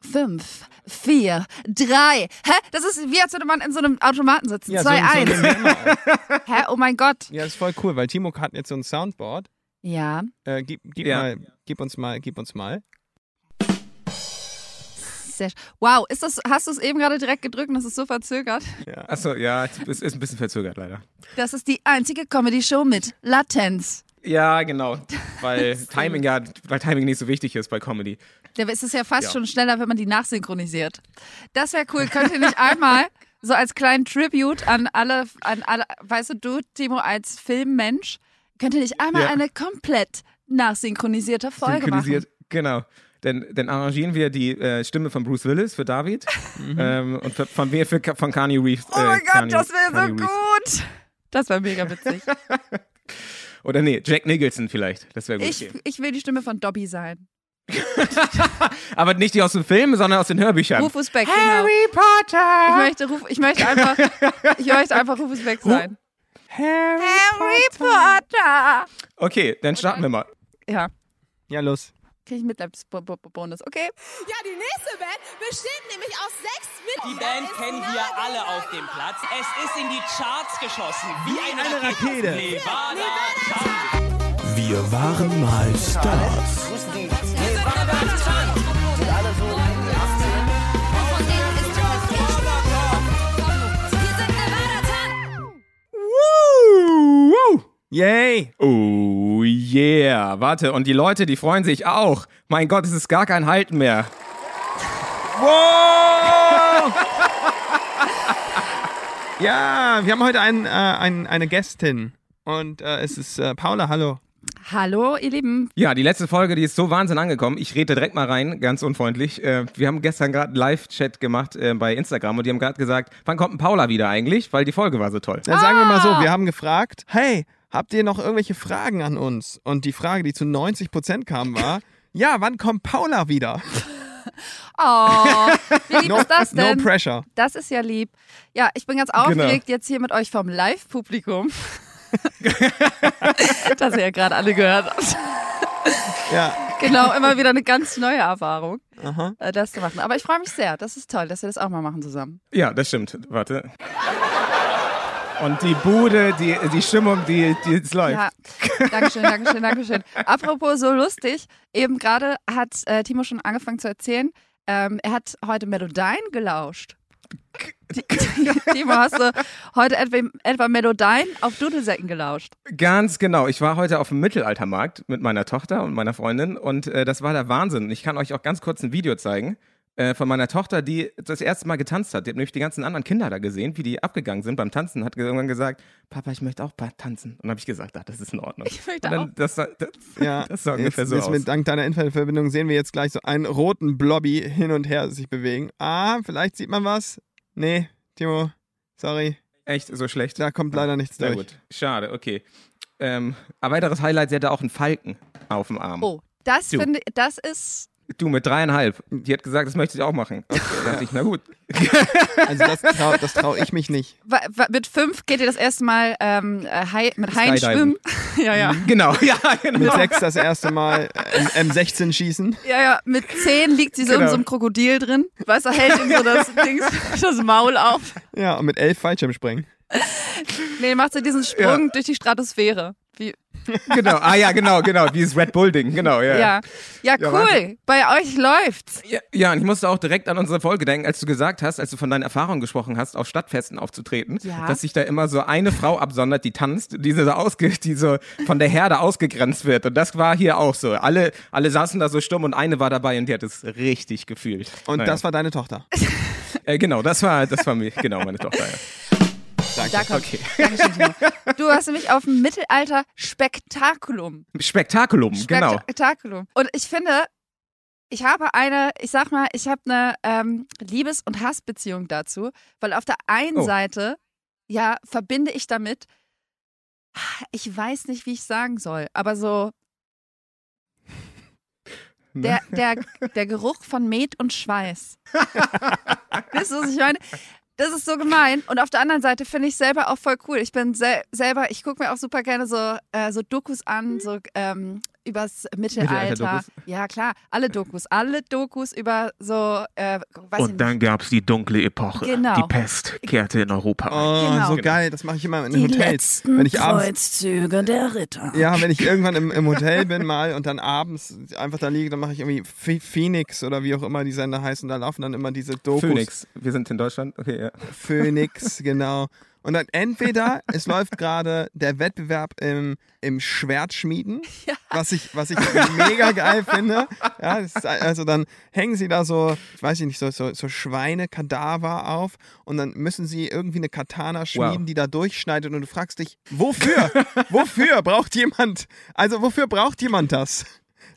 Fünf, vier, drei. Hä? Das ist wie als würde man in so einem Automaten sitzen. Ja, Zwei, so, so eins. auf. Hä? Oh mein Gott. Ja, ist voll cool, weil Timo hat jetzt so ein Soundboard. Ja. Äh, gib, gib Ja. mal, gib uns mal, gib uns mal. Wow, ist das, hast du es eben gerade direkt gedrückt und das ist so verzögert? Ja. Achso, ja, es ist ein bisschen verzögert leider. Das ist die einzige Comedy-Show mit Latenz. Ja, genau. Weil Timing ja, weil Timing nicht so wichtig ist bei Comedy. Da ist es ja fast Ja. schon schneller, wenn man die nachsynchronisiert. Das wäre cool. Könnt ihr nicht einmal so als kleinen Tribute an alle, an alle, weißt du, du, Timo, als Filmmensch, könnt ihr nicht einmal Ja. eine komplett nachsynchronisierte Folge Synchronisiert, machen? genau. Dann, dann arrangieren wir die äh, Stimme von Bruce Willis für David ähm, und für, von mir für, von Kanye Reeves. Oh mein äh, Gott, Kanye- das wäre so gut. Das wäre mega witzig. Oder nee, Jack Nicholson vielleicht. Das wäre gut. Ich, ich will die Stimme von Dobby sein. Aber nicht die aus dem Film, sondern aus den Hörbüchern. Rufus Beck, genau. Ich Potter! möchte, Ruf, ich möchte einfach, ich möchte einfach Rufus Beck sein. Harry, Harry Potter. Okay, dann starten wir mal. Ja, Ja, los. kriege ich Mitleidensbonus. Okay. Ja, die nächste Band besteht nämlich aus sechs Die Mitgliedern. Band Ist kennen wir alle auf dem Platz. Es ist in die Charts geschossen. Wie, eine, eine Rakete. Rakete. Nevada. Wir waren mal Stars. Yay! Oh yeah. Warte, und die Leute, die freuen sich auch. Mein Gott, es ist gar kein Halten mehr. Wow! ja, wir haben heute ein, äh, ein, eine Gästin. Und äh, es ist äh, Paula, hallo. Hallo, ihr Lieben. Ja, die letzte Folge, die ist so Wahnsinn angekommen. Ich rede direkt mal rein, ganz unfreundlich. Äh, wir haben gestern gerade einen Live-Chat gemacht äh, bei Instagram und die haben gerade gesagt, wann kommt denn Paula wieder eigentlich? Weil die Folge war so toll. Dann sagen wir mal so, wir haben gefragt, hey, habt ihr noch irgendwelche Fragen an uns? Und die Frage, die zu 90% kam, war, ja, wann kommt Paula wieder? Oh, wie lieb No, ist das no denn? pressure. das ist ja lieb. Ja, ich bin ganz Genau. aufgeregt jetzt hier mit euch vom Live-Publikum. das ihr ja gerade alle gehört habt. Ja, Genau, immer wieder eine ganz neue Erfahrung, aha. äh, das zu machen. Aber ich freue mich sehr. Das ist toll, dass wir das auch mal machen zusammen. Ja, das stimmt. Warte. Und die Bude, die, die Stimmung, die, die es läuft. Ja, Dankeschön, Dankeschön, Dankeschön. Apropos so lustig, eben gerade hat äh, Timo schon angefangen zu erzählen, ähm, er hat heute Melodyne gelauscht. Ti- Timo, hast du heute etwa, etwa Melodyne auf Dudelsäcken gelauscht? Ganz genau. Ich war heute auf dem Mittelaltermarkt mit meiner Tochter und meiner Freundin und äh, das war der Wahnsinn. Ich kann euch auch ganz kurz ein Video zeigen äh, von meiner Tochter, die das erste Mal getanzt hat. Die hat nämlich die ganzen anderen Kinder da gesehen, wie die abgegangen sind beim Tanzen. Hat irgendwann gesagt, Papa, ich möchte auch tanzen. Und dann habe ich gesagt, ach, das ist in Ordnung. Ich möchte dann, auch. das, das, Ja, das sah jetzt, ungefähr so jetzt aus. mit dank deiner Internetverbindung sehen wir jetzt gleich so einen roten Blobby hin und her sich bewegen. Ah, vielleicht sieht man was. Nee, Timo, sorry, Echt so schlecht? da kommt leider nichts Sehr durch. gut. Schade, okay. Ähm, ein weiteres Highlight, sie hatte auch einen Falken auf dem Arm. Oh, das Du. finde das ist. Du mit dreieinhalb. Die hat gesagt, das möchte ich auch machen. Okay, da dachte ich, na gut. Also das traue trau ich mich nicht. wa- wa- Mit fünf geht ihr das erste Mal ähm, äh, Hai, mit Haien Skydiven. schwimmen. ja, ja. Genau, ja, genau. Mit sechs das erste Mal äh, M M16 schießen. Ja, ja, mit zehn liegt sie so in Genau. so einem Krokodil drin. Weißt du, hält ihm so das, Dings, das Maul auf. Ja, und mit elf Fallschirmspringen. Nee, macht sie diesen Sprung durch die Stratosphäre. Wie, genau. Ah ja, genau, genau. Dieses Red Bull Ding, genau, ja. ja. Ja, Ja, cool. Wahnsinn. Bei euch läuft's. Ja, ja, und ich musste auch direkt an unsere Folge denken, als du gesagt hast, als du von deinen Erfahrungen gesprochen hast, auf Stadtfesten aufzutreten, Ja. dass sich da immer so eine Frau absondert, die tanzt, die so, ausge, die so von der Herde ausgegrenzt wird. Und das war hier auch so. Alle, alle saßen da so stumm und eine war dabei und die hat es richtig gefühlt. Und Naja. das war deine Tochter. äh, genau, das war, das war mir, genau, meine Tochter. Ja. Da kommt. Okay. Dankeschön, Timo. Du hast nämlich auf dem Mittelalter Spektakulum. Spektakulum, genau. Spektakulum. Und ich finde, ich habe eine, ich sag mal, ich habe eine ähm, Liebes- und Hassbeziehung dazu, weil auf der einen Oh. Seite, ja, verbinde ich damit, ich weiß nicht, wie ich sagen soll, aber so der, der, der Geruch von Met und Schweiß. Wisst ihr, was ich meine? Das ist so gemein. Und auf der anderen Seite finde ich selber auch voll cool. Ich bin sel selber, ich gucke mir auch super gerne so, äh, so Dokus an, so ähm, übers Mittelalter. Ja, klar, alle Dokus, alle Dokus über so, äh, weiß ich Und dann gab es die dunkle Epoche. Genau. Die Pest kehrte in Europa ein. Oh, Genau. so geil. Das mache ich immer in Die Hotels. letzten Wenn ich abends Kreuzzüge der Ritter. Ja, wenn ich irgendwann im, im Hotel bin mal und dann abends einfach da liege, dann mache ich irgendwie Ph- Phoenix oder wie auch immer die Sender heißen. Da laufen dann immer diese Dokus. Phoenix. Wir sind in Deutschland. Okay, ja. Phoenix, genau. Und dann entweder es läuft gerade der Wettbewerb im, im Schwertschmieden, was, ich, was ich mega geil finde. Ja, ist, also dann hängen sie da so, ich weiß nicht, so, so, so Schweinekadaver auf und dann müssen sie irgendwie eine Katana schmieden, Wow. die da durchschneidet und du fragst dich, wofür? wofür braucht jemand, also wofür braucht jemand das?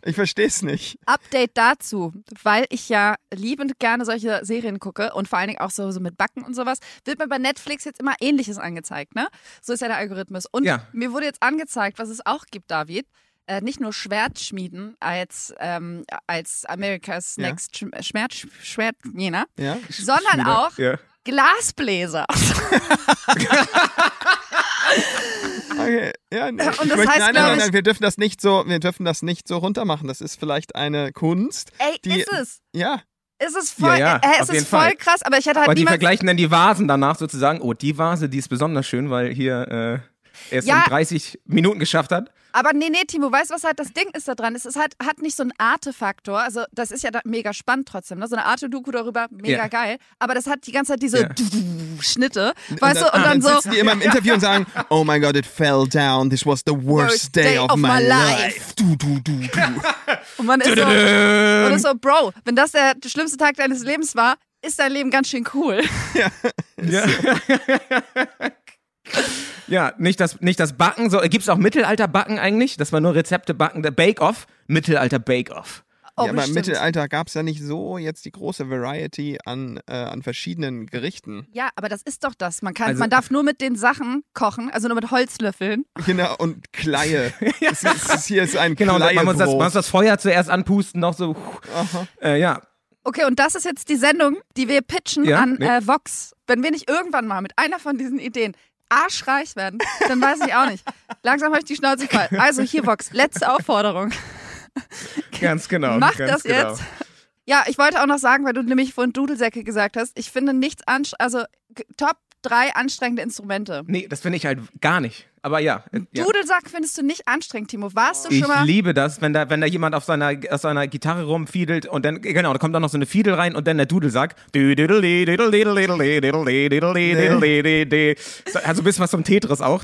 Ich verstehe es nicht. Update dazu, weil ich ja liebend gerne solche Serien gucke und vor allen Dingen auch so, so mit Backen und sowas, wird mir bei Netflix jetzt immer Ähnliches angezeigt, ne? So ist ja der Algorithmus. Und Ja. mir wurde jetzt angezeigt, was es auch gibt, David. Äh, nicht nur Schwertschmieden als, ähm, als America's Ja. Next Sch Schwert, Schwertjäner, Ja? sondern Schmiede. auch Ja. Glasbläser. Okay, ja, nee. Und das möchte, heißt, nein, nein, nein, nein, wir dürfen das nicht so, wir dürfen das nicht so runtermachen. Das ist vielleicht eine Kunst. Ey, Die- ist es. Ja, Ist es voll, Ja, ja, äh, es ist voll Fall. krass, aber ich hatte halt Aber die vergleichen dann die Vasen danach sozusagen. Oh, die Vase, die ist besonders schön, weil hier äh, er es Ja. in 30 Minuten geschafft hat. Aber nee, nee, Timo, weißt du, was halt das Ding ist da dran? Es ist halt, hat nicht so einen Artefaktor. Also, das ist ja da mega spannend trotzdem, ne? So eine Arte-Doku darüber, mega Ja. geil. Aber das hat die ganze Zeit diese Ja. Schnitte, weißt du? Und ah, dann so. sitzen die immer im Interview und sagen, oh my god, it fell down. This was the worst, day, of, my, life. Du, du, du, du. Und man ist so, und ist so, Bro, wenn das der schlimmste Tag deines Lebens war, ist dein Leben ganz schön cool. Ja. ja, nicht das, nicht das Backen. So, Gibt es auch Mittelalter-Backen eigentlich? Das war nur Rezepte backen. Der Bake-Off. Mittelalter-Bake-Off. Oh, ja, aber im. Mittelalter gab es ja nicht so jetzt die große Variety an, äh, an verschiedenen Gerichten. Ja, aber das ist doch das. Man kann, Also- man darf nur mit den Sachen kochen, also nur mit Holzlöffeln. Genau, und Kleie. es ist, ist, hier ist ein Genau, man muss, das, man muss Kleiebrot. das Feuer zuerst anpusten, noch so. Äh, ja, Okay, und das ist jetzt die Sendung, die wir pitchen Ja, an nee. äh, Vox. Wenn wir nicht irgendwann mal mit einer von diesen Ideen arschreich werden, dann weiß ich auch nicht. Langsam habe ich die Schnauze voll. Also hier Vox, letzte Aufforderung. ganz genau. Mach ganz das genau. jetzt. Ja, ich wollte auch noch sagen, weil du nämlich von Dudelsäcke gesagt hast, ich finde nichts anst also Top drei anstrengende Instrumente. Nee, das finde ich halt gar nicht. Aber ja. äh, ja. Dudelsack findest du nicht anstrengend, Timo. Warst du Ich schon mal? liebe das, wenn da, wenn da jemand auf seiner, auf seiner Gitarre rumfiedelt und dann, genau, da kommt auch noch so eine Fiedel rein und dann der Dudelsack. Also ein bisschen was vom Tetris auch.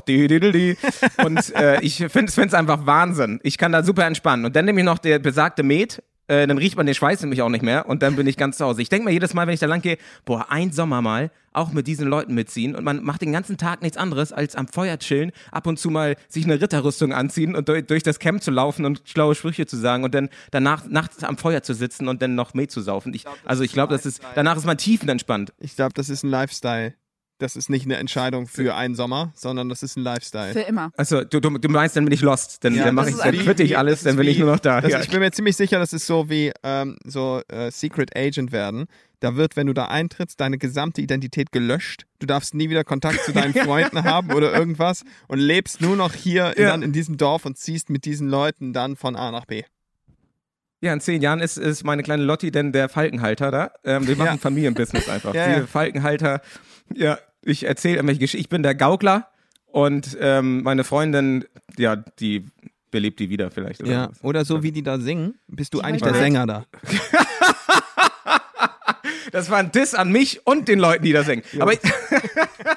Und äh, ich finde es einfach Wahnsinn. Ich kann da super entspannen. Und dann nehme ich noch der besagte Met. Äh, dann riecht man den Schweiß nämlich auch nicht mehr und dann bin ich ganz zu Hause. Ich denke mir jedes Mal, wenn ich da lang gehe, boah, ein Sommer mal auch mit diesen Leuten mitziehen und man macht den ganzen Tag nichts anderes als am Feuer chillen, ab und zu mal sich eine Ritterrüstung anziehen und durch, durch das Camp zu laufen und schlaue Sprüche zu sagen und dann danach nachts am Feuer zu sitzen und dann noch Met zu saufen. Ich, also ich glaube, das ist danach ist man tiefenentspannt. Ich glaube, das ist ein Lifestyle. Das ist nicht eine Entscheidung für einen Sommer, sondern das ist ein Lifestyle. Für immer. Also du, du, du meinst, dann bin ich lost, dann, Ja, dann mache ich, dann quitte ich alles, dann bin ich wie- nur noch da. Ja. Ich bin mir ziemlich sicher, das ist so wie ähm, so äh, Secret Agent werden. Da wird, wenn du da eintrittst, deine gesamte Identität gelöscht. Du darfst nie wieder Kontakt zu deinen Freunden haben oder irgendwas und lebst nur noch hier in, Ja. dann in diesem Dorf und ziehst mit diesen Leuten dann von A nach B. Ja, in zehn Jahren ist, ist meine kleine Lotti denn der Falkenhalter da. Ähm, wir machen Ja. Familienbusiness einfach. Ja, ja. Falkenhalter, ja, ich erzähle irgendwelche Geschichten. Ich bin der Gaukler und ähm, meine Freundin, ja, die belebt die wieder vielleicht. Oder Ja. was. Oder so wie die da singen, bist du Die eigentlich der ich- Sänger da. Das war ein Diss an mich und den Leuten, die da singen. Aber ich,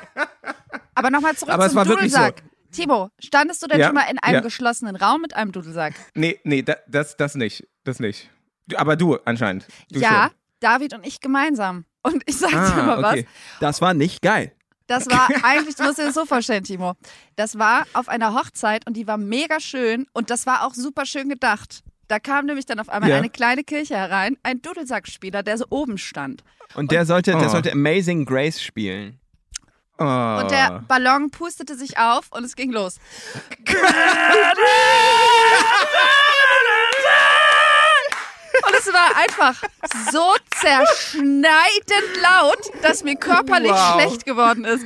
Aber nochmal zurück Aber es zum war wirklich Dudelsack. Timo, standest du denn Ja, schon mal in einem ja. geschlossenen Raum mit einem Dudelsack? nee, nee, da, das, das nicht. Das nicht. Aber du anscheinend. Du ja, Schon. David und ich gemeinsam. Und ich sag dir Ah, mal was. okay. Das war nicht geil. Das war eigentlich, du musst dir das so vorstellen, Timo. Das war auf einer Hochzeit und die war mega schön und das war auch super schön gedacht. Da kam nämlich dann auf einmal Ja. eine kleine Kirche herein, ein Dudelsackspieler, der so oben stand. Und der sollte, der Oh. sollte Amazing Grace spielen. Oh. Und der Ballon pustete sich auf und es ging los. Und es war einfach so zerschneidend laut, dass mir körperlich Wow. schlecht geworden ist.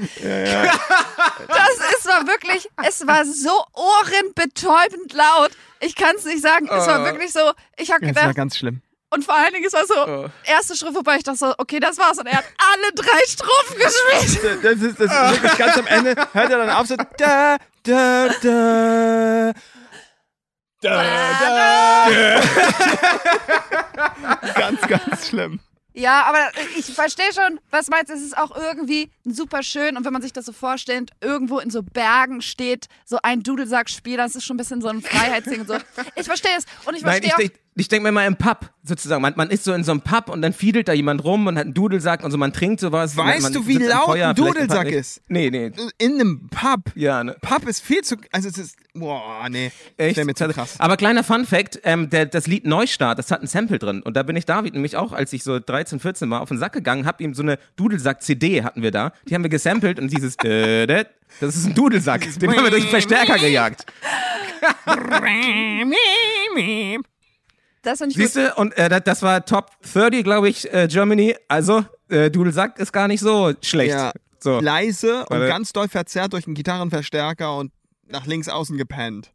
Das ist war wirklich, es war so ohrenbetäubend laut. Ich kann es nicht sagen. Es war Oh. wirklich so, ich habe Ja, das war gedacht, ganz schlimm. und vor allen Dingen, es war so, Oh. erste Schritt vorbei, ich dachte so, okay, das war's. Und er hat alle drei Strophen gespielt. Das ist, das ist wirklich ganz am Ende, hört er dann auf so, da, da. Da, da. ganz, ganz schlimm. Ja, aber ich verstehe schon, was meinst du. Es ist auch irgendwie super schön. Und wenn man sich das so vorstellt, irgendwo in so Bergen steht so ein Dudelsackspiel, das ist schon ein bisschen so ein Freiheitsding und so. Ich verstehe es. Und ich Nein, verstehe ich, auch. Ich, denke mir mal im Pub sozusagen. Man, man ist so in so einem Pub und dann fiedelt da jemand rum und hat einen Dudelsack und so, man trinkt sowas. Weißt man, du, man wie sitzt am laut Feuer, ein Dudelsack ist? Nee, nee. In einem Pub. Ja, ne. Pub ist viel zu, also es ist, boah, nee. Echt? Mir zu krass. Aber kleiner Fun Fact, ähm, der, das Lied Neustart, das hat ein Sample drin. Und da bin ich David nämlich auch, als ich so 13, 14 war, auf den Sack gegangen, hab ihm so eine Dudelsack-CD hatten wir da. Die haben wir gesampelt und dieses äh, das das ist ein Dudelsack. Den haben wir durch den Verstärker gejagt. Das ich gut. Siehst du? Und äh, das, das war Top 30, glaube ich, äh, Germany. Also, äh, Dudelsack ist gar nicht so schlecht. Ja. So. Leise und Warte. ganz doll verzerrt durch einen Gitarrenverstärker und nach links außen gepennt.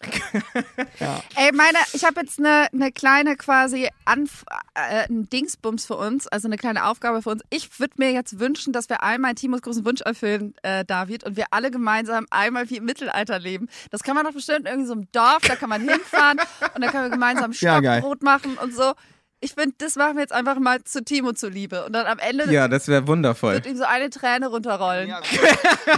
Ey, meine, ich habe jetzt eine, eine kleine quasi Anf äh, ein Dingsbums für uns, also eine kleine Aufgabe für uns. Ich würde mir jetzt wünschen, dass wir einmal Timos großen Wunsch erfüllen, äh, David, und wir alle gemeinsam einmal wie im Mittelalter leben. Das kann man doch bestimmt irgendwie so im Dorf, da kann man hinfahren und dann können wir gemeinsam Ja. Stockbrot machen und so. Ich finde, das machen wir jetzt einfach mal zu Timo zuliebe. Und dann am Ende Ja, das wäre wundervoll. wird ihm so eine Träne runterrollen.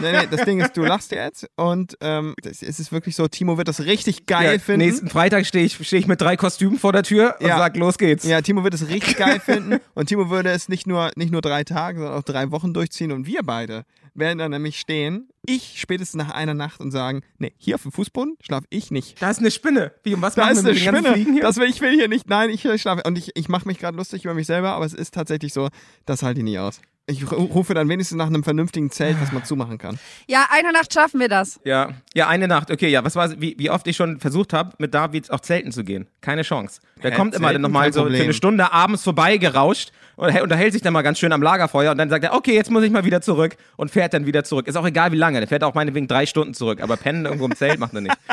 nee, nee, das Ding ist, du lachst jetzt und ähm, das, es ist wirklich so, Timo wird das richtig geil Ja, finden. nächsten Freitag stehe ich, steh ich mit drei Kostümen vor der Tür und Ja. sag, los geht's. Ja, Timo wird es richtig geil finden und Timo würde es nicht nur, nicht nur drei Tage, sondern auch drei Wochen durchziehen und wir beide werden dann nämlich stehen, ich spätestens nach einer Nacht und sagen, nee, hier auf dem Fußboden schlaf ich nicht. Da ist eine Spinne. Wie, und was Da machen ist wir eine Spinne. Fliegen hier? Das will, ich will hier nicht. Nein, ich schlafe. Und ich, ich mache mich gerade lustig über mich selber, aber es ist tatsächlich so, das halte ich nie aus. Ich ru- rufe dann wenigstens nach einem vernünftigen Zelt, was man zumachen kann. Ja, eine Nacht schaffen wir das. Ja, ja, eine Nacht. Okay, ja, was war, wie, wie oft ich schon versucht habe, mit David auch zelten zu gehen. Keine Chance. Der Hä, kommt immer dann nochmal so für eine Stunde abends vorbei gerauscht und er unterhält sich dann mal ganz schön am Lagerfeuer und dann sagt er, okay, jetzt muss ich mal wieder zurück und fährt dann wieder zurück. Ist auch egal wie lange. Der fährt auch meinetwegen drei Stunden zurück, aber pennen irgendwo im Zelt macht er nicht.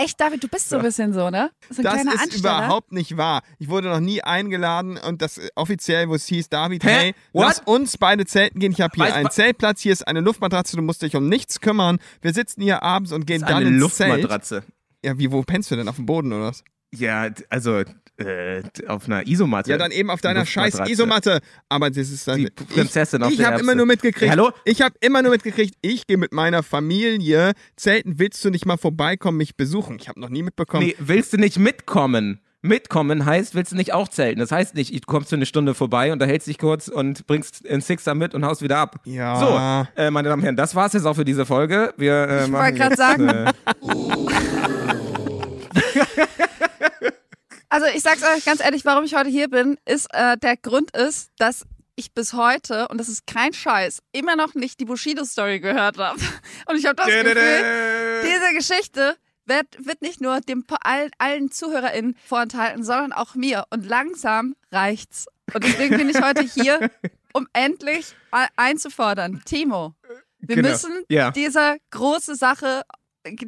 Echt, David, du bist so ein bisschen so, ne? So ein Das kleiner ist Ansteller. überhaupt nicht wahr. Ich wurde noch nie eingeladen und das äh, offiziell, wo es hieß, David, Hä? hey, What? lass uns beide zelten gehen. Ich habe hier Weiß- einen Zeltplatz, hier ist eine Luftmatratze, du musst dich um nichts kümmern. Wir sitzen hier abends und gehen dann eine ins Zelt. Luftmatratze. Ja, wie, wo pennst du denn? Auf dem Boden oder was? Ja, also äh, auf einer Isomatte. Ja, dann eben auf deiner scheiß. Isomatte. Aber das ist dann. Die Prinzessin ich auf ich der habe immer nur mitgekriegt. Hallo? Ich habe immer nur mitgekriegt, ich gehe mit meiner Familie zelten. Willst du nicht mal vorbeikommen, mich besuchen? Ich habe noch nie mitbekommen. Nee, willst du nicht mitkommen? Mitkommen heißt, willst du nicht auch zelten? Das heißt nicht, du kommst für eine Stunde vorbei, unterhältst dich kurz und bringst einen Sixer mit und haust wieder ab. Ja. So, äh, meine Damen und Herren, das war's jetzt auch für diese Folge. Wir äh, Ich wollte gerade sagen. Äh, Also ich sag's euch ganz ehrlich, warum ich heute hier bin, ist äh, der Grund ist, dass ich bis heute, und das ist kein Scheiß, immer noch nicht die Bushido-Story gehört habe. Und ich habe das Gefühl, diese Geschichte wird, wird nicht nur dem allen, allen ZuhörerInnen vorenthalten, sondern auch mir. Und langsam reicht's. Und deswegen bin ich heute hier, um endlich einzufordern. Timo, wir Genau. müssen Ja. diese große Sache,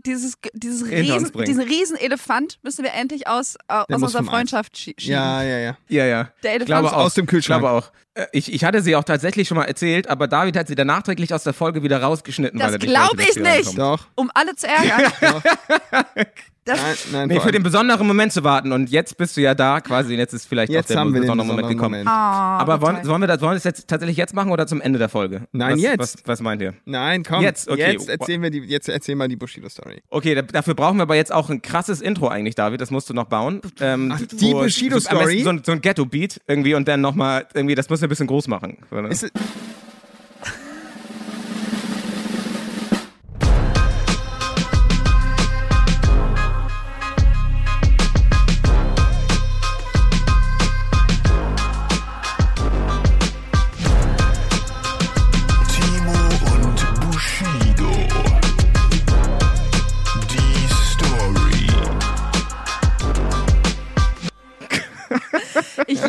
dieses, dieses riesen, diesen riesen Elefant müssen wir endlich aus, äh, aus unserer. Freundschaft schie- schieben. Ja, ja, ja. ja, ja. Der Ich Elefant glaube ist auch. aus dem Kühlschrank. Ich glaube auch. Äh, Ich, ich hatte sie auch tatsächlich schon mal erzählt, aber David hat sie dann nachträglich aus der Folge wieder rausgeschnitten. Das weil er nicht glaub wollte, dass ich nicht. Doch. um alle zu ärgern. das, Nein, nein, Nee, für den besonderen Moment zu warten. Und jetzt bist du ja da quasi. Und jetzt ist vielleicht Jetzt auch der haben wir den besondere besonderen Moment gekommen. Moment. Oh, Aber wollen, sollen, wir das, wollen wir das jetzt tatsächlich jetzt machen oder zum Ende der Folge? Nein, was, jetzt. Was, was meint ihr? Nein, komm. Jetzt, okay. Jetzt erzählen wir die, jetzt erzähl mal die Bushido-Story. Okay, da, dafür brauchen wir aber jetzt auch ein krasses Intro eigentlich, David. Das musst du noch bauen. Ähm, Ach, die Bushido-Story? So, ein- so ein Ghetto-Beat irgendwie und dann nochmal, irgendwie, das müssen wir ein bisschen groß machen. Ist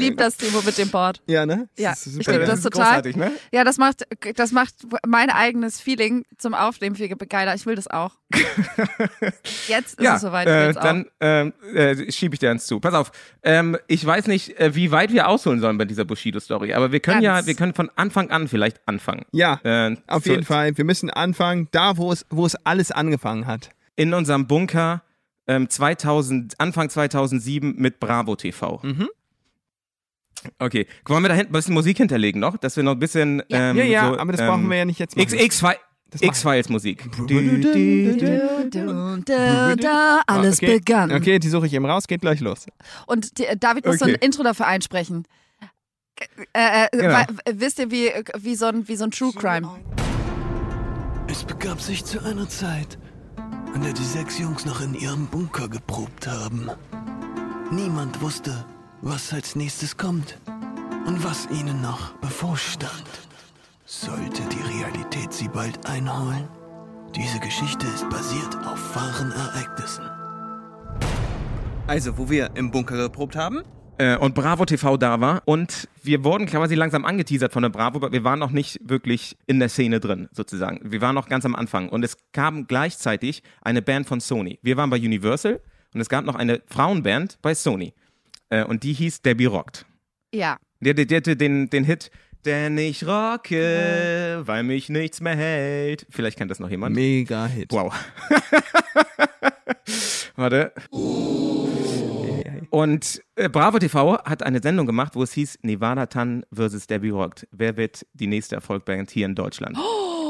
liebe das, Timo, mit dem Board. Ja, ne? Ja, Das ist ich super, liebe ja. das total. ne? Ja, das macht, das macht mein eigenes Feeling zum Aufnehmen viel geiler. Ich will das auch. Jetzt ist Ja, es soweit. Äh, dann ähm, äh, schiebe ich dir eins zu. Pass auf, ähm, ich weiß nicht, äh, wie weit wir ausholen sollen bei dieser Bushido-Story, aber wir können ja, Ganz. wir können von Anfang an vielleicht anfangen. Ja, Äh, auf jeden Fall. Wir müssen anfangen, da wo es, wo es alles angefangen hat. In unserem Bunker ähm, 2000, Anfang 2007 mit Bravo TV. Mhm. Okay, wollen wir da hinten ein bisschen Musik hinterlegen noch, dass wir noch ein bisschen. Ähm, ja, ja, so, aber das ähm, brauchen wir ja nicht jetzt machen. X, X-Files Musik. Alles okay. begann. Okay, die suche ich eben raus, geht gleich los. Und die, David muss so ein Okay. Intro dafür einsprechen. Äh, äh, Genau. wisst ihr, wie, wie, so ein, wie so ein True Crime? Es begab sich zu einer Zeit, an der die sechs Jungs noch in ihrem Bunker geprobt haben. Niemand wusste, was als nächstes kommt und was ihnen noch bevorstand. Sollte die Realität sie bald einholen? Diese Geschichte ist basiert auf wahren Ereignissen. Also, wo wir im Bunker geprobt haben? Äh, und Bravo TV da war. Und wir wurden quasi langsam angeteasert von der Bravo, aber wir waren noch nicht wirklich in der Szene drin, sozusagen. Wir waren noch ganz am Anfang. Und es kam gleichzeitig eine Band von Sony. Wir waren bei Universal und es gab noch eine Frauenband bei Sony. Äh, und die hieß Debbie Rockt. Ja. Die, die, die hatte den, den Hit, denn ich rocke, weil mich nichts mehr hält. Vielleicht kennt das noch jemand. Mega Hit. Wow. Warte. Und äh, Bravo TV hat eine Sendung gemacht, wo es hieß Nevada Tan versus Debbie Rockt. Wer wird die nächste Erfolgband hier in Deutschland?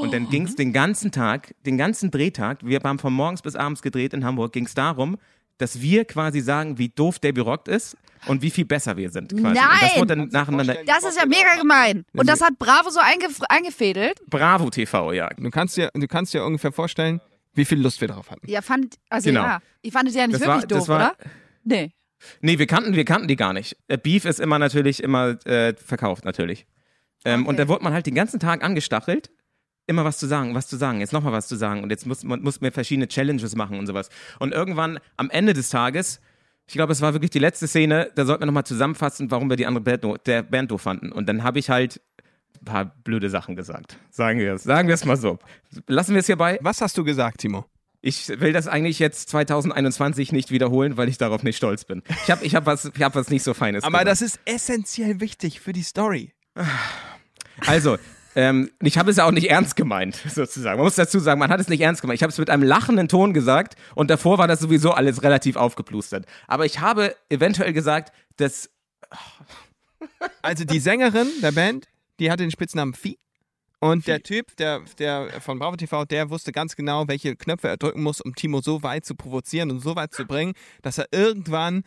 Und dann ging es den ganzen Tag, den ganzen Drehtag, wir haben von morgens bis abends gedreht in Hamburg, ging es darum, dass wir quasi sagen, wie doof Debbie Rockt ist und wie viel besser wir sind. Quasi. Und das Nein! wurde dann nacheinander. Das ist ja mega gemein. Und das hat Bravo so eingef eingefädelt. Bravo TV, ja. Du kannst dir, du kannst dir ungefähr vorstellen, wie viel Lust wir drauf hatten. Ja, fand, also Genau. ja. Ihr fandet ja nicht Das war- wirklich das doof, war- oder? Nee. Nee, wir kannten, wir kannten die gar nicht. Äh, Beef ist immer natürlich immer äh, verkauft, natürlich. Ähm, Okay. Und da wurde man halt den ganzen Tag angestachelt, immer was zu sagen, was zu sagen, jetzt nochmal was zu sagen. Und jetzt muss man muss mir verschiedene Challenges machen und sowas. Und irgendwann am Ende des Tages, ich glaube, es war wirklich die letzte Szene, da sollten wir nochmal zusammenfassen, warum wir die andere Band, der Band doof fanden. Und dann habe ich halt ein paar blöde Sachen gesagt. Sagen wir es. Sagen wir es mal so. Lassen wir es hierbei. Was hast du gesagt, Timo? Ich will das eigentlich jetzt 2021 nicht wiederholen, weil ich darauf nicht stolz bin. Ich habe ich hab was, ich hab was nicht so Feines Aber gesagt. das ist essentiell wichtig für die Story. Also, ähm, ich habe es ja auch nicht ernst gemeint, sozusagen. Man muss dazu sagen, man hat es nicht ernst gemeint. Ich habe es mit einem lachenden Ton gesagt und davor war das sowieso alles relativ aufgeplustert. Aber ich habe eventuell gesagt, dass. Also die Sängerin der Band, die hatte den Spitznamen Vieh. Und der Typ, der, der von Bravo TV, der wusste ganz genau, welche Knöpfe er drücken muss, um Timo so weit zu provozieren und so weit zu bringen, dass er irgendwann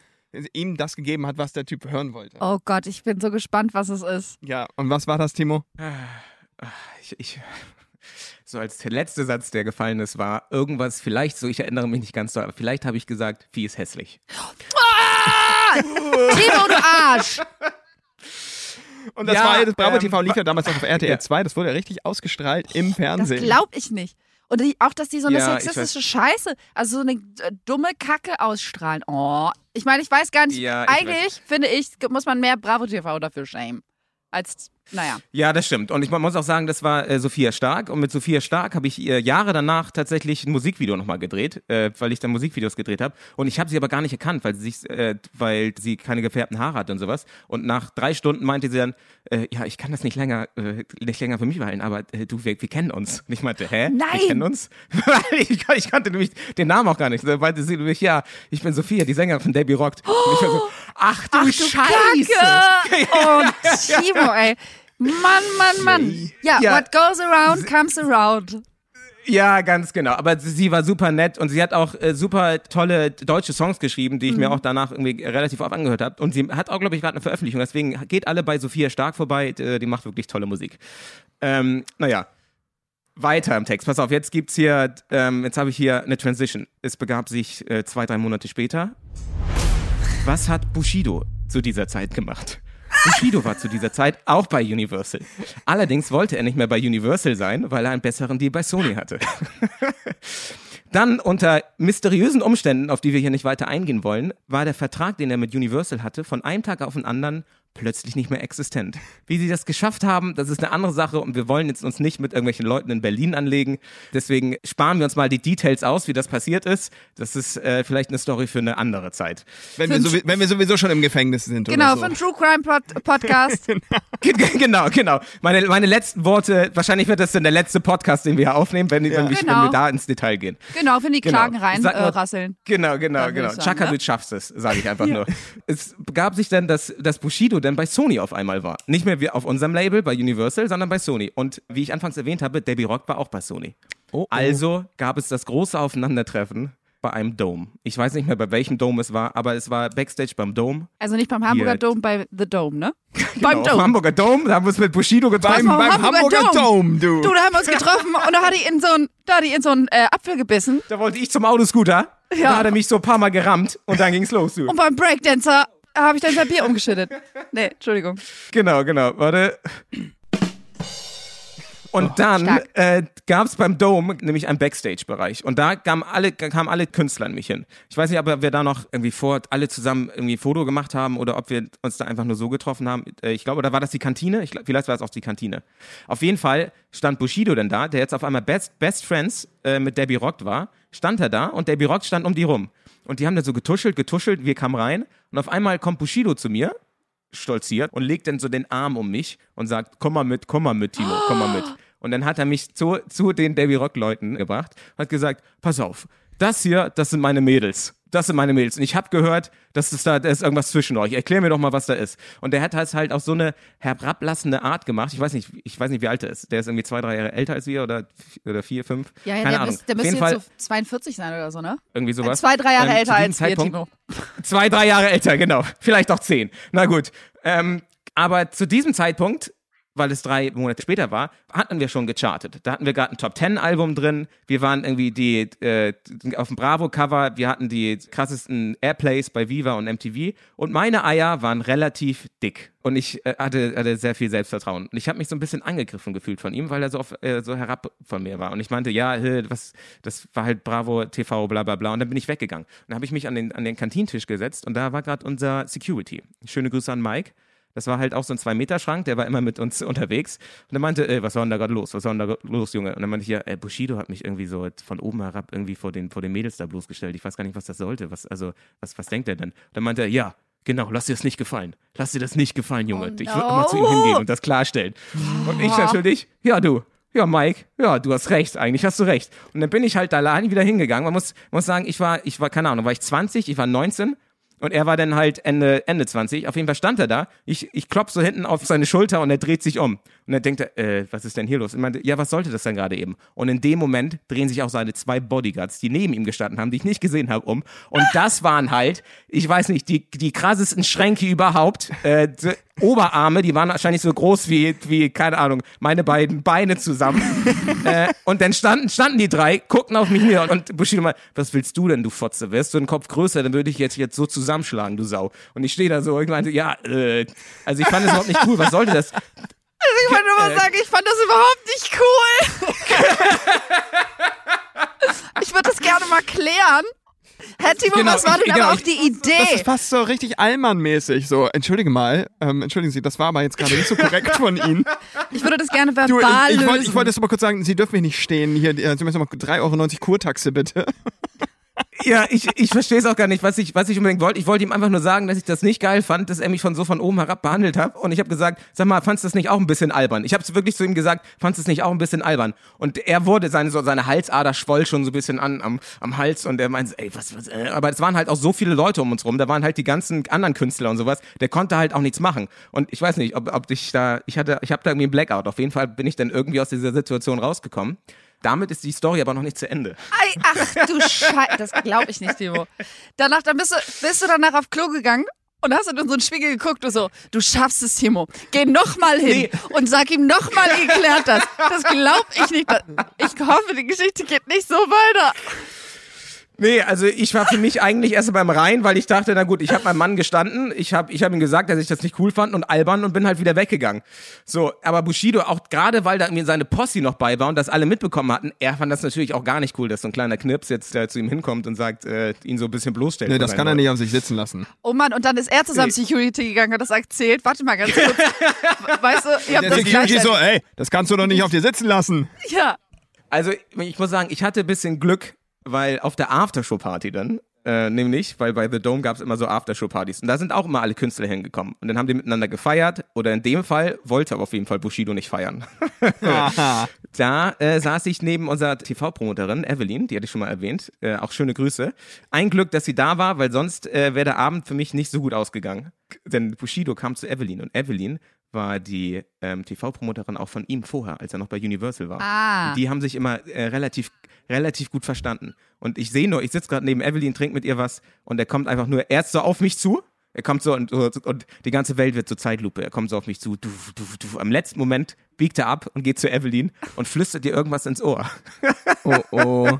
ihm das gegeben hat, was der Typ hören wollte. Oh Gott, ich bin so gespannt, was es ist. Ja, und was war das, Timo? Ich, ich, so als der letzte Satz, der gefallen ist, war irgendwas, vielleicht so, ich erinnere mich nicht ganz so, aber vielleicht habe ich gesagt, Vieh ist hässlich. Timo, du Arsch! Und das Ja, war ja das Bravo ähm, TV lief ja damals auch auf RTL ja. 2, das wurde ja richtig ausgestrahlt im Das Fernsehen. glaub ich nicht. Und die, auch, dass die so eine Ja, sexistische Scheiße, also so eine äh, dumme Kacke ausstrahlen. Oh. Ich meine, ich weiß gar nicht, Ja, ich eigentlich finde ich, muss man mehr Bravo TV dafür schämen. Als, naja. Ja, das stimmt. Und ich mu- muss auch sagen, das war äh, Sophia Stark. Und mit Sophia Stark habe ich äh, Jahre danach tatsächlich ein Musikvideo nochmal gedreht, äh, weil ich dann Musikvideos gedreht habe. Und ich habe sie aber gar nicht erkannt, weil sie, sich, äh, weil sie keine gefärbten Haare hat und sowas. Und nach drei Stunden meinte sie dann, äh, ja, ich kann das nicht länger, äh, nicht länger für mich behalten, aber äh, du, wir, wir kennen uns. Und ich meinte, hä? Nein! Wir kennen uns? ich, ich kannte nämlich den Namen auch gar nicht. Da meinte sie nämlich, ja, ich bin Sophia, die Sängerin von Debbie Rockt. Und ich war so, ach du, Ach du Scheiße! Kacke! Oh, Timo, ey. Mann, Mann, Mann. Ja, Ja. what goes around comes around. Ja, ganz genau. Aber sie- war super nett und sie hat auch äh, super tolle deutsche Songs geschrieben, die ich mir auch danach irgendwie relativ oft angehört habe. Und sie hat auch, glaube ich, gerade eine Veröffentlichung. Deswegen geht alle bei Sophia Stark vorbei. Äh, Die macht wirklich tolle Musik. Ähm, naja. Weiter im Text. Pass auf, jetzt gibt's hier, ähm, jetzt habe ich hier eine Transition. Es begab sich äh, zwei, drei Monate später. Was hat Bushido zu dieser Zeit gemacht? Bushido war zu dieser Zeit auch bei Universal. Allerdings wollte er nicht mehr bei Universal sein, weil er einen besseren Deal bei Sony hatte. Dann unter mysteriösen Umständen, auf die wir hier nicht weiter eingehen wollen, war der Vertrag, den er mit Universal hatte, von einem Tag auf den anderen plötzlich nicht mehr existent. Wie sie das geschafft haben, das ist eine andere Sache und wir wollen jetzt uns nicht mit irgendwelchen Leuten in Berlin anlegen. Deswegen sparen wir uns mal die Details aus, wie das passiert ist. Das ist äh, vielleicht eine Story für eine andere Zeit. Wenn wir, sowie- wenn wir sowieso schon im Gefängnis sind. Genau, oder so. von True Crime Pod Podcast. genau, genau. Meine, meine letzten Worte, wahrscheinlich wird das dann der letzte Podcast, den wir hier aufnehmen, wenn, wenn, wir, wenn Genau. wir da ins Detail gehen. genau, wenn die Genau. Klagen rein Sag äh. Genau, genau, genau. Chaka, ne? du schaffst es, sage ich einfach nur. Es begab sich dann, dass, dass Bushido dann bei Sony auf einmal war. Nicht mehr wie auf unserem Label, bei Universal, sondern bei Sony. Und wie ich anfangs erwähnt habe, Debbie Rock war auch bei Sony. Oh, Also gab es das große Aufeinandertreffen bei einem Dome. Ich weiß nicht mehr, bei welchem Dome es war, aber es war Backstage beim Dome. Also nicht beim Hamburger Hier. Dome, bei The Dome, ne? Genau, beim Dome. Hamburger Dome, da haben wir es mit Bushido getroffen. Beim beim Hamburger Hamburger Dome. Dome, du. Du, da haben wir uns getroffen und da hat die in so ein, da hat die in so einen äh, Apfel gebissen. Da wollte ich zum Autoscooter. Ja. Da hat er mich so ein paar Mal gerammt und dann ging's los, du. Und beim Breakdancer habe ich dann sein Bier umgeschüttet. Nee, Entschuldigung. Genau, genau. Warte. Und dann stark. äh, gab es beim Dome nämlich einen Backstage-Bereich. Und da kamen alle, kamen alle Künstler an mich hin. Ich weiß nicht, ob wir da noch irgendwie vor alle zusammen irgendwie ein Foto gemacht haben oder ob wir uns da einfach nur so getroffen haben. Äh, ich glaube, oder war das die Kantine? Ich glaub, vielleicht war es auch die Kantine. Auf jeden Fall stand Bushido denn da, der jetzt auf einmal Best, Best Friends äh, mit Debbie Rock war. Stand er da und Debbie Rock stand um die rum. Und die haben dann so getuschelt, getuschelt, wir kamen rein. Und auf einmal kommt Bushido zu mir stolziert und legt dann so den Arm um mich und sagt, komm mal mit, komm mal mit, Timo, komm mal mit. Und dann hat er mich zu, zu den Debbie Rock Leuten gebracht und hat gesagt, pass auf, das hier, das sind meine Mädels. Das sind meine Mädels. Und ich habe gehört, dass es da, da ist irgendwas zwischen euch. Erklär mir doch mal, was da ist. Und der hat das halt auf so eine herablassende Art gemacht. Ich weiß nicht, ich weiß nicht, wie alt er ist. Der ist irgendwie zwei, drei Jahre älter als wir oder, oder vier, fünf. Ja, ja, Keine der, Ahnung. müsste, der müsste jetzt Fall so 42 sein oder so, ne? irgendwie sowas. Zwei, drei Jahre Ähm, älter als wir, Zeitpunkt- Timo. Zwei, drei Jahre älter, genau. Vielleicht auch zehn. Na gut. Ähm, aber zu diesem Zeitpunkt, weil es drei Monate später war, hatten wir schon gechartet. Da hatten wir gerade ein Top Ten Album drin. Wir waren irgendwie die äh, auf dem Bravo Cover. Wir hatten die krassesten Airplays bei Viva und MTV. Und meine Eier waren relativ dick. Und ich äh, hatte, hatte sehr viel Selbstvertrauen. Und ich habe mich so ein bisschen angegriffen gefühlt von ihm, weil er so, auf, äh, so herab von mir war. Und ich meinte, ja, was, das war halt Bravo TV, bla bla bla. Und dann bin ich weggegangen. Und dann habe ich mich an den, an den Kantintisch gesetzt und da war gerade unser Security. Schöne Grüße an Mike. Das war halt auch so ein Zwei-Meter-Schrank, der war immer mit uns unterwegs. Und er meinte, ey, was war denn da gerade los? Was war denn da los, Junge? Und dann meinte ich, ja, ey, Bushido hat mich irgendwie so von oben herab irgendwie vor den, vor den Mädels da bloßgestellt. Ich weiß gar nicht, was das sollte. Was, also, was, was denkt er denn? Und dann meinte er, ja, genau, lass dir das nicht gefallen. Lass dir das nicht gefallen, Junge. Oh ich würde no. mal zu ihm hingehen und das klarstellen. Und ich natürlich, ja, du. Ja, Mike, ja, du hast recht, eigentlich hast du recht. Und dann bin ich halt da allein wieder hingegangen. Man muss, muss sagen, ich war, ich war, keine Ahnung, war ich 20, ich war 19 und er war dann halt Ende, Ende 20. Auf jeden Fall stand er da. Ich, ich klopf so hinten auf seine Schulter und er dreht sich um. Und dann denkt er, äh, was ist denn hier los? Und meinte, ja, was sollte das denn gerade eben? Und in dem Moment drehen sich auch seine zwei Bodyguards, die neben ihm gestanden haben, die ich nicht gesehen habe, um. Und das waren halt, ich weiß nicht, die, die krassesten Schränke überhaupt. Äh, Oberarme, die waren wahrscheinlich so groß wie, wie, keine Ahnung, meine beiden Beine zusammen. äh, und dann standen, standen die drei, guckten auf mich nieder und Bushido mal, was willst du denn, du Fotze? Wärst du einen Kopf größer, dann würde ich jetzt, jetzt so zusammenschlagen, du Sau. Und ich stehe da so und meinte, ja, äh, also ich fand das überhaupt nicht cool, was sollte das? Also ich wollte nur mal Äh. sagen, ich fand das überhaupt nicht cool. ich würde das gerne mal klären. Herr Timo, Genau, was war ich- denn genau, aber auch ich- die Das Idee? ist fast so richtig Allmann-mäßig. So, entschuldige mal, ähm, entschuldigen Sie, das war aber jetzt gerade nicht so korrekt von Ihnen. Ich würde das gerne Du, ich, verbal ich, wollte, lösen. ich wollte jetzt mal kurz sagen, Sie dürfen mich nicht stehen. Hier, äh, Sie müssen mal 3,90 Euro Kurtaxe, bitte. Ja, ich, ich verstehe es auch gar nicht, was ich, was ich unbedingt wollte. Ich wollte ihm einfach nur sagen, dass ich das nicht geil fand, dass er mich von so von oben herab behandelt hat. Und ich habe gesagt, sag mal, fandst du das nicht auch ein bisschen albern? Ich habe es wirklich zu ihm gesagt, fandst du es nicht auch ein bisschen albern? Und er wurde, seine, so, seine Halsader schwoll schon so ein bisschen an am, am Hals und er meinte, ey, was, was, äh, aber es waren halt auch so viele Leute um uns rum, da waren halt die ganzen anderen Künstler und sowas, der konnte halt auch nichts machen. Und ich weiß nicht, ob, ob ich da, ich hatte, ich habe da irgendwie einen Blackout. Auf jeden Fall bin ich dann irgendwie aus dieser Situation rausgekommen. Damit ist die Story aber noch nicht zu Ende. Ei, ach du Scheiße, das glaube ich nicht, Timo. Danach, dann bist du, bist du danach auf Klo gegangen und hast in einen Spiegel geguckt und so, du schaffst es, Timo. Geh noch mal hin Nee. und sag ihm noch mal, ihr klärt das. Das glaube ich nicht. Ich hoffe, die Geschichte geht nicht so weiter. Nee, also ich war für mich eigentlich erst beim Rhein, weil ich dachte, na gut, ich habe meinem Mann gestanden, ich habe ich hab ihm gesagt, dass ich das nicht cool fand und albern und bin halt wieder weggegangen. So, aber Bushido, auch gerade weil da irgendwie seine Posse noch bei war und das alle mitbekommen hatten, er fand das natürlich auch gar nicht cool, dass so ein kleiner Knips jetzt äh, zu ihm hinkommt und sagt, äh, ihn so ein bisschen bloßstellt. Nee, das kann er nicht auf sich sitzen lassen. Oh Mann, und dann ist er zusammen Nee. Security gegangen und hat das erzählt. Warte mal ganz kurz. weißt du, ihr habt Der das Security so, ey, das kannst du doch nicht auf dir sitzen lassen. Ja. Also ich muss sagen, ich hatte ein bisschen Glück, weil auf der Aftershow-Party dann, äh, nämlich, weil bei The Dome gab es immer so Aftershow-Partys und da sind auch immer alle Künstler hingekommen und dann haben die miteinander gefeiert oder in dem Fall wollte aber auf jeden Fall Bushido nicht feiern. Da äh, saß ich neben unserer TV-Promoterin Evelyn, die hatte ich schon mal erwähnt, äh, auch schöne Grüße. Ein Glück, dass sie da war, weil sonst äh, wäre der Abend für mich nicht so gut ausgegangen. Denn Bushido kam zu Evelyn und Evelyn war die ähm, TV-Promoterin auch von ihm vorher, als er noch bei Universal war. Ah. Und die haben sich immer äh, relativ, relativ gut verstanden. Und ich sehe nur, ich sitze gerade neben Evelyn, trinke mit ihr was und er kommt einfach nur erst so auf mich zu. Er kommt so und, und die ganze Welt wird zur Zeitlupe. Er kommt so auf mich zu. Du, du, du. Am letzten Moment biegt er ab und geht zu Evelyn und flüstert ihr irgendwas ins Ohr. Oh, oh.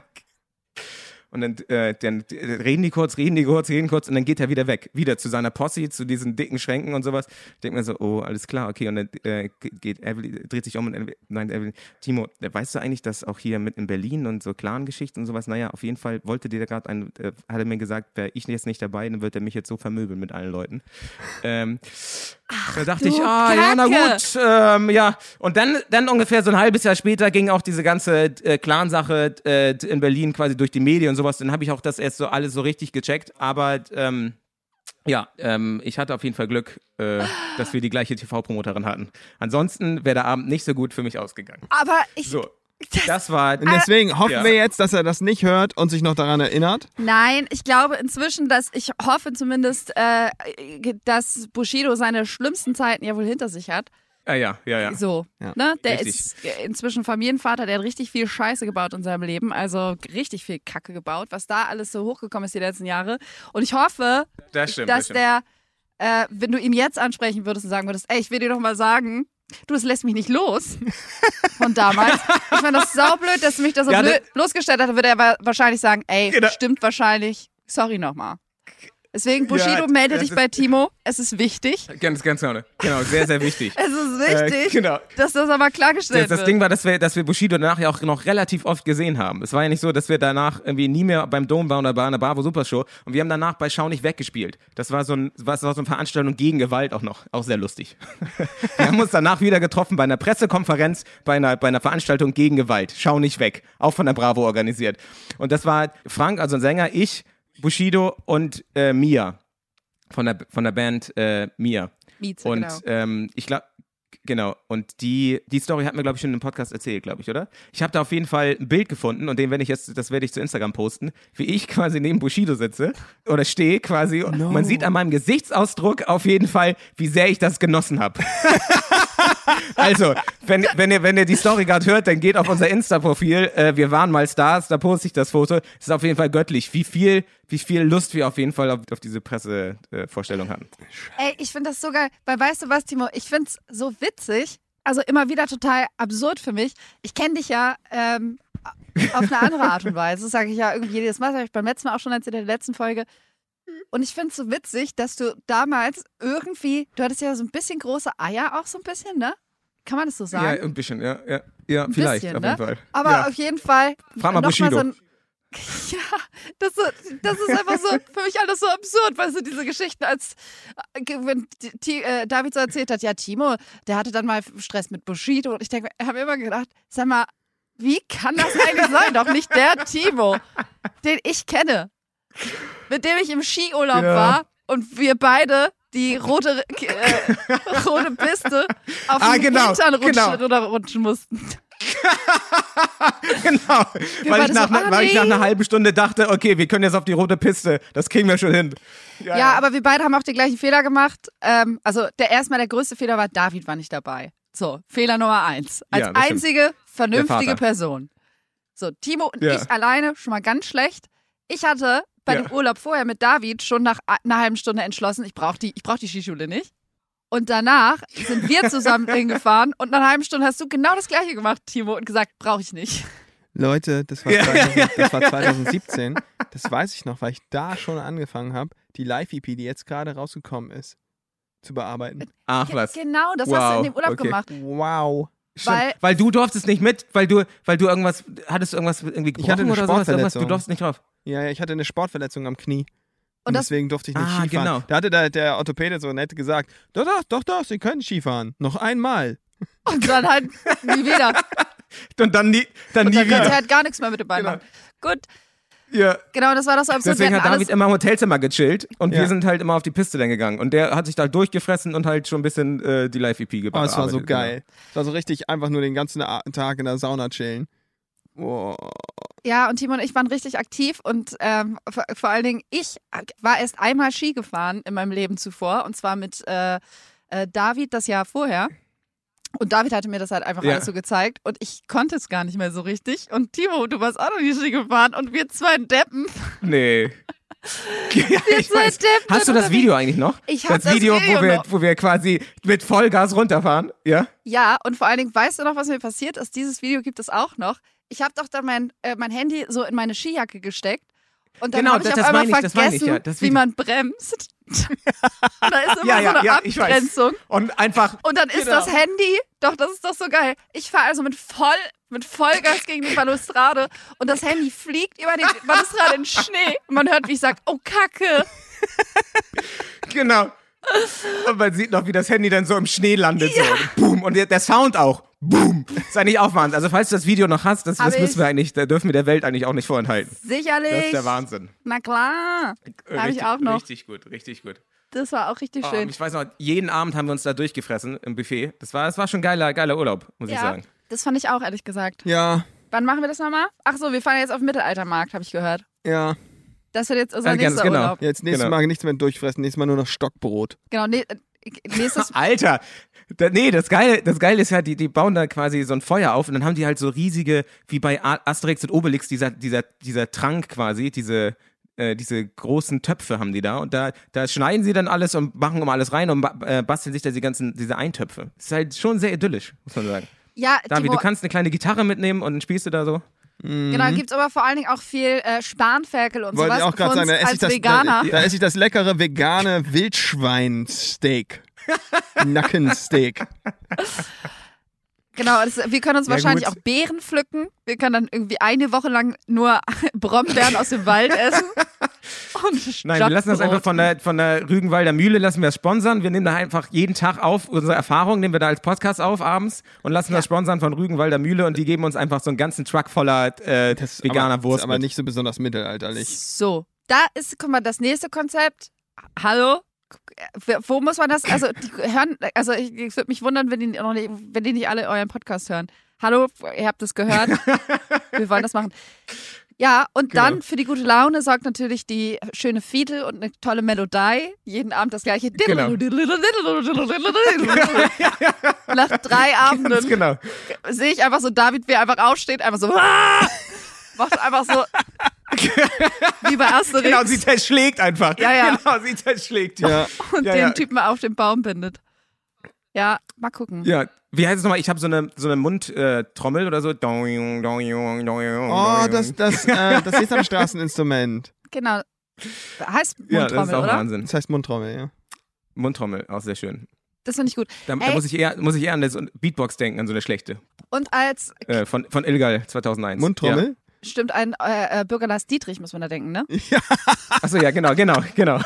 Und dann, äh, dann äh, reden die kurz, reden die kurz, reden kurz und dann geht er wieder weg. Wieder zu seiner Posse, zu diesen dicken Schränken und sowas. Ich denke mir so, oh, alles klar, okay. Und dann äh, geht Evelyn, dreht sich um und meint Evelyn, Timo, weißt du eigentlich, dass auch hier mit in Berlin und so Clan-Geschichten und sowas, naja, auf jeden Fall wollte dir gerade ein, äh, hat er mir gesagt, wäre ich jetzt nicht dabei, dann wird er mich jetzt so vermöbeln mit allen Leuten. Ähm, da dachte ich, ah, ja, na Kacke. gut, ähm, ja. Und dann, dann ungefähr so ein halbes Jahr später ging auch diese ganze äh, Clan-Sache äh, in Berlin quasi durch die Medien und sowas. Dann habe ich auch das erst so alles so richtig gecheckt. Aber ähm, ja, ähm, ich hatte auf jeden Fall Glück, äh, dass wir die gleiche TV-Promoterin hatten. Ansonsten wäre der Abend nicht so gut für mich ausgegangen. Aber ich. So, das war. Und deswegen hoffen Ja. wir jetzt, dass er das nicht hört und sich noch daran erinnert. Nein, ich glaube inzwischen, dass ich hoffe zumindest, äh, dass Bushido seine schlimmsten Zeiten ja wohl hinter sich hat. Ah, ja, ja, ja. So, Ja. ne? Der Richtig. ist inzwischen Familienvater, der hat richtig viel Scheiße gebaut in seinem Leben, also richtig viel Kacke gebaut, was da alles so hochgekommen ist die letzten Jahre. Und ich hoffe, Das stimmt. dass das der, äh, wenn du ihn jetzt ansprechen würdest und sagen würdest, ey, ich will dir doch mal sagen, du, es lässt mich nicht los von damals. Ich fand das saublöd, dass du mich da so Ja, blöd, das- bloßgestellt hat, dann würde er wa- wahrscheinlich sagen, ey, Genau. stimmt wahrscheinlich, sorry nochmal. Deswegen, Bushido, Ja, melde das dich bei Timo. Es ist wichtig. Ganz, ganz genau. Genau, sehr, sehr wichtig. Es ist wichtig, Äh, genau. dass das aber klargestellt Das, das wird. Ding war, dass wir, dass wir Bushido danach ja auch noch relativ oft gesehen haben. Es war ja nicht so, dass wir danach irgendwie nie mehr beim Dom waren oder bei einer Bravo Supershow und wir haben danach bei Schau nicht weggespielt. Das war so, ein, das war so eine Veranstaltung gegen Gewalt auch noch. Auch sehr lustig. wir haben uns danach wieder getroffen bei einer Pressekonferenz, bei einer, bei einer Veranstaltung gegen Gewalt. Schau nicht weg. Auch von der Bravo organisiert. Und das war Frank, also ein Sänger, ich, Bushido und äh, Mia. Von der, von der Band äh, Mia. Mieze, Und genau. ähm, ich glaube, genau. Und die, die Story hat mir, glaube ich, schon im Podcast erzählt, glaube ich, oder? Ich habe da auf jeden Fall ein Bild gefunden und den werde ich jetzt, das werde ich zu Instagram posten, wie ich quasi neben Bushido sitze oder stehe quasi. Und man sieht an meinem Gesichtsausdruck auf jeden Fall, wie sehr ich das genossen habe. also, wenn, wenn, ihr, wenn ihr die Story gerade hört, dann geht auf unser Insta-Profil. Äh, wir waren mal Stars, da poste ich das Foto. Es ist auf jeden Fall göttlich, wie viel, wie viel Lust wir auf jeden Fall auf, auf diese Pressevorstellung hatten. Ey, ich finde das so geil. Weil weißt du was, Timo? Ich finde es so witzig. Also immer wieder total absurd für mich. Ich kenne dich ja ähm, auf eine andere Art und Weise. Das sage ich ja irgendwie jedes Mal. Das habe ich beim letzten Mal auch schon erzählt in der letzten Folge. Und ich finde es so witzig, dass du damals irgendwie, du hattest ja so ein bisschen große Eier auch so ein bisschen, ne? Kann man das so sagen? Ja, ein bisschen, ja. Ja, ja Ein vielleicht, bisschen, auf ne? jeden Fall. Aber ja. auf jeden Fall. Frag mal Bushido. so ein, ja, das, so, das ist einfach so für mich alles so absurd, weißt du, diese Geschichten, als äh, wenn Ti- äh, David so erzählt hat, ja, Timo, der hatte dann mal Stress mit Bushido und ich denke, ich habe immer gedacht, sag mal, wie kann das eigentlich sein? Doch nicht der Timo, den ich kenne, mit dem ich im Skiurlaub Ja. war und wir beide die rote, äh, rote Piste auf Ah, den genau, Hintern rutschen, genau. runterrutschen mussten. genau. Weil, beide ich nach, so, ah, weil ich nach nee. einer halben Stunde dachte, okay, wir können jetzt auf die rote Piste. Das kriegen wir schon hin. Ja, aber wir beide haben auch den gleichen Fehler gemacht. Ähm, also der erstmal der größte Fehler war, David war nicht dabei. So, Fehler Nummer eins. Als Ja, das stimmt. einzige vernünftige. Person. So, Timo und Ja. ich alleine, schon mal ganz schlecht. Ich hatte bei Ja. dem Urlaub vorher mit David schon nach einer halben Stunde entschlossen, ich brauche die, ich brauch die Skischule nicht. Und danach sind wir zusammen hingefahren und nach einer halben Stunde hast du genau das gleiche gemacht, Timo, und gesagt, brauche ich nicht. Leute, das war, Ja. 2000, das war 2017. Das weiß ich noch, weil ich da schon angefangen habe, die Live-EP, die jetzt gerade rausgekommen ist, zu bearbeiten. Ach was. Genau, das Wow, hast du in dem Urlaub okay. gemacht. Wow. Stimmt. Weil- weil du durftest nicht mit, weil du, weil du irgendwas, hattest du irgendwas irgendwie gebrochen Ich hatte eine oder sowas? Irgendwas? Du durfst nicht drauf. Ja, ja, ich hatte eine Sportverletzung am Knie. Und, Und das- deswegen durfte ich nicht Ah, Skifahren. genau. Da hatte der, der Orthopäde so nett gesagt, doch, doch, doch, doch, Sie können Skifahren. Noch einmal. Und dann halt nie wieder. Und dann nie, dann Und nie dann du wieder. halt gar nichts mehr mit dem Bein Genau. machen. Gut, Ja. genau, das war das so absurd. Deswegen hat David immer im Hotelzimmer gechillt und Ja. wir sind halt immer auf die Piste dann gegangen. Und der hat sich da durchgefressen und halt schon ein bisschen äh, die Live-EP Oh, gebaut. es war so geil. Es war so richtig einfach nur den ganzen Tag in der Sauna chillen. Oh. ja, und Timo und ich waren richtig aktiv und ähm, vor, vor allen Dingen, ich war erst einmal Ski gefahren in meinem Leben zuvor und zwar mit äh, äh, David das Jahr vorher. Und David hatte mir das halt einfach Ja. alles so gezeigt und ich konnte es gar nicht mehr so richtig. Und Timo, du warst auch noch nie Ski gefahren und wir zwei Deppen. Nee. ja, weiß. Deppen Hast du das Video eigentlich noch? Ich hab das Video, das Video wo, wir, noch. wo wir quasi mit Vollgas runterfahren. Ja? Ja, und vor allen Dingen, weißt du noch, was mir passiert ist? Dieses Video gibt es auch noch. Ich habe doch dann mein, äh, mein Handy so in meine Skijacke gesteckt. Und dann Genau, habe ich das- auf einmal ich, vergessen, ja, wie man bremst. da ist immer Ja, so ja, eine ich weiß. Abgrenzung. Und einfach. Und dann ist Genau. das Handy, doch, das ist doch so geil. Ich fahre also mit voll mit Vollgas gegen die Balustrade und das Handy fliegt über die Balustrade in Schnee. Und man hört, wie ich sage, oh Kacke. Genau. Und man sieht noch, wie das Handy dann so im Schnee landet. So. Boom. Und der, der Sound auch. Boom. Ist eigentlich auch Wahnsinn. Also, falls du das Video noch hast, das, das müssen ich. wir eigentlich, da dürfen wir der Welt eigentlich auch nicht vorenthalten. Sicherlich. Das ist der Wahnsinn. Na klar. Äh, Hab ich richtig- auch noch. Richtig gut, richtig gut. Das war auch richtig Oh, schön. ich weiß noch, jeden Abend haben wir uns da durchgefressen im Buffet. Das war, das war schon geiler, geiler Urlaub, muss ich ja, sagen. das fand ich auch, ehrlich gesagt. Ja, Wann machen wir das nochmal? Ach so, wir fahren jetzt auf den Mittelaltermarkt, habe ich gehört. ja. Das wird jetzt unser Ja, ganz nächster genau. Urlaub. Jetzt nächstes Genau. Mal nichts mehr durchfressen, nächstes Mal nur noch Stockbrot. Genau, nee, äh, nächstes Alter, da, nee, das Geile, das Geile ist ja, die, die bauen da quasi so ein Feuer auf und dann haben die halt so riesige, wie bei Asterix und Obelix, dieser, dieser, dieser Trank quasi, diese, äh, diese großen Töpfe haben die da und da, da schneiden sie dann alles und machen um alles rein und ba äh, basteln sich da die ganzen, diese Eintöpfe. Ist halt schon sehr idyllisch, muss man sagen. Ja, David, Timo, du kannst eine kleine Gitarre mitnehmen und dann spielst du da so. Genau, gibt's aber vor allen Dingen auch viel äh, Spanferkel und Wollte sowas ich auch gerade sagen, da esse, als ich das, Veganer. da, da esse ich das leckere vegane Wildschweinsteak. Nackensteak. Genau, das, wir können uns Ja, wahrscheinlich gut. auch Beeren pflücken. Wir können dann irgendwie eine Woche lang nur Brombeeren aus dem Wald essen. Und Nein, wir lassen das einfach von der, von der Rügenwalder Mühle, lassen wir das sponsern. Wir nehmen da einfach jeden Tag auf, unsere Erfahrungen nehmen wir da als Podcast auf abends und lassen das sponsern von Rügenwalder Mühle und die geben uns einfach so einen ganzen Truck voller äh, veganer aber, Wurst. Ist aber mit. nicht so besonders mittelalterlich. So, da ist, guck mal, das nächste Konzept. Hallo? Wo muss man das? Also, die hören, also ich, ich würde mich wundern, wenn die, noch nicht, wenn die nicht alle euren Podcast hören. Hallo, ihr habt es gehört. Wir wollen das machen. Ja, und Genau. dann für die gute Laune sorgt natürlich die schöne Fiedel und eine tolle Melodie. Jeden Abend das gleiche. Genau. Nach drei Abenden Ganz genau. sehe ich einfach so David, wie er einfach aufsteht, einfach so. Macht einfach so. wie bei Asterix. Genau, sie zerschlägt einfach. Ja, ja. Genau, sie zerschlägt. Ja, und Ja, den ja. Typen auf den Baum bindet. Ja, mal gucken. Ja, wie heißt es nochmal? Ich habe so eine, so eine Mundtrommel oder so. Oh, das, das, äh, das ist ein Straßeninstrument. Genau. Heißt ja, das ist Mundtrommel, auch oder? Wahnsinn. Das heißt Mundtrommel, ja. Mundtrommel, auch sehr schön. Das finde ich gut. Da, da muss ich eher, muss ich eher an das Beatbox denken, an so eine schlechte. Und als, Äh, von, von Ilgal 2001. Mundtrommel? Stimmt, ein äh, äh, Bürger Lars Dietrich, muss man da denken, ne? Ja. Achso, ja, genau, genau, genau.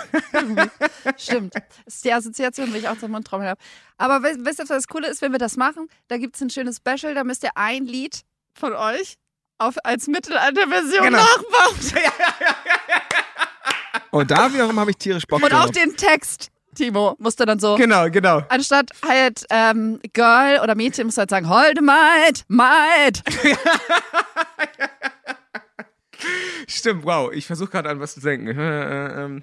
Stimmt. Das ist die Assoziation, wie ich auch zur Mundtrommel habe. Aber wisst ihr, was das Coole ist, wenn wir das machen? Da gibt es ein schönes Special, da müsst ihr ein Lied von euch auf, als Mittelalter-Version Genau. nachbauen. Oh, da wiederum habe ich tierisch Bock Und auch den Text, Timo, musst du dann so. Genau, genau. Anstatt halt ähm, Girl oder Mädchen musst du halt sagen, Holde Maid, Maid. Stimmt, wow. Ich versuche gerade an was zu denken. Äh, ähm,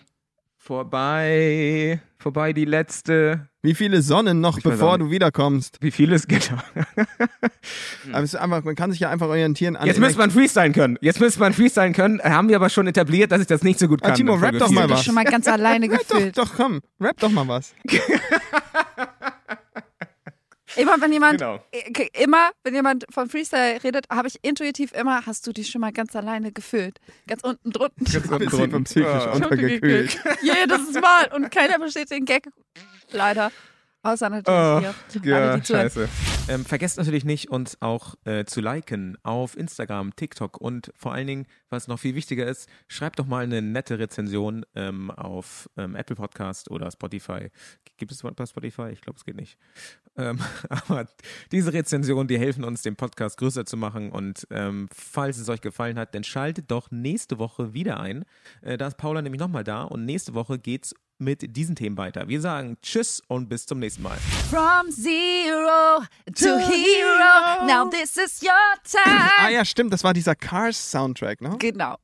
vorbei, vorbei die letzte. Wie viele Sonnen noch, auch bevor du wiederkommst? Wie viel ist genau? Aber es ist einfach, man kann sich ja einfach orientieren an Jetzt müsste man freestylen können. Jetzt müsste man freestylen können. Äh, Haben wir aber schon etabliert, dass ich das nicht so gut Ah, kann. Timo, in rap doch mal Ich bin was. schon mal ganz alleine Rap doch, gefühlt. doch, komm, rap doch mal was. Immer wenn jemand, Genau. äh, immer wenn jemand von Freestyle redet, habe ich intuitiv immer, hast du dich schon mal ganz alleine gefühlt? Ganz unten drunter. Bisschen vom psychisch Ah. untergekühlt. Jedes Mal. Und keiner versteht den Gag. Leider. Außer natürlich Oh, hier. Ja, scheiße. Ähm, vergesst natürlich nicht, uns auch äh, zu liken auf Instagram, TikTok und vor allen Dingen, was noch viel wichtiger ist, schreibt doch mal eine nette Rezension ähm, auf ähm, Apple Podcast oder Spotify. Gibt es bei Spotify? Ich glaube, es geht nicht. Ähm, aber diese Rezensionen, die helfen uns, den Podcast größer zu machen. Und ähm, falls es euch gefallen hat, dann schaltet doch nächste Woche wieder ein. Äh, da ist Paula nämlich nochmal da und nächste Woche geht's mit diesen Themen weiter. Wir sagen Tschüss und bis zum nächsten Mal. From zero to hero. Now this is your Ah time. ja, stimmt, das war dieser Cars-Soundtrack, ne? Genau.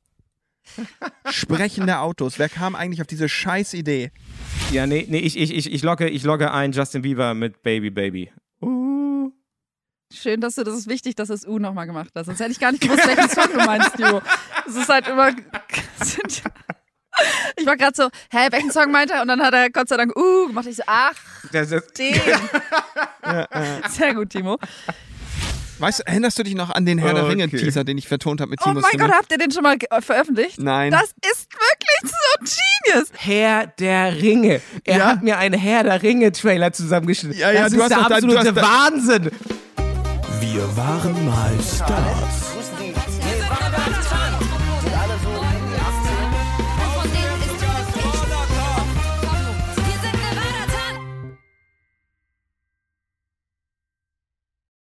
Sprechende Autos. Wer kam eigentlich auf diese scheiß Idee? Ja, nee, nee, ich, ich, ich, ich, logge, ich logge ein Justin Bieber mit Baby Baby. Uh. Schön, dass du, das ist wichtig, dass du das U nochmal gemacht hast. Sonst hätte ich gar nicht gewusst, welchen Song du meinst, Jo. Es ist halt immer. Ich war gerade so, hä, welchen Song meint er? Und dann hat er Gott sei Dank U gemacht. Ich so, ach, Das ist, den. Sehr gut, Timo. Weißt du, erinnerst du dich noch an den Herr der. Ringe-Teaser, den ich vertont habe mit Oh Timos mein Stimme? Gott, habt ihr den schon mal äh, veröffentlicht? Nein. Das ist wirklich so genius. Herr der Ringe. Er Ja. hat mir einen Herr der Ringe-Trailer zusammengeschnitten. Ja, ja, das du ist hast der absolute hast da- Wahnsinn. Wir waren mal Stars.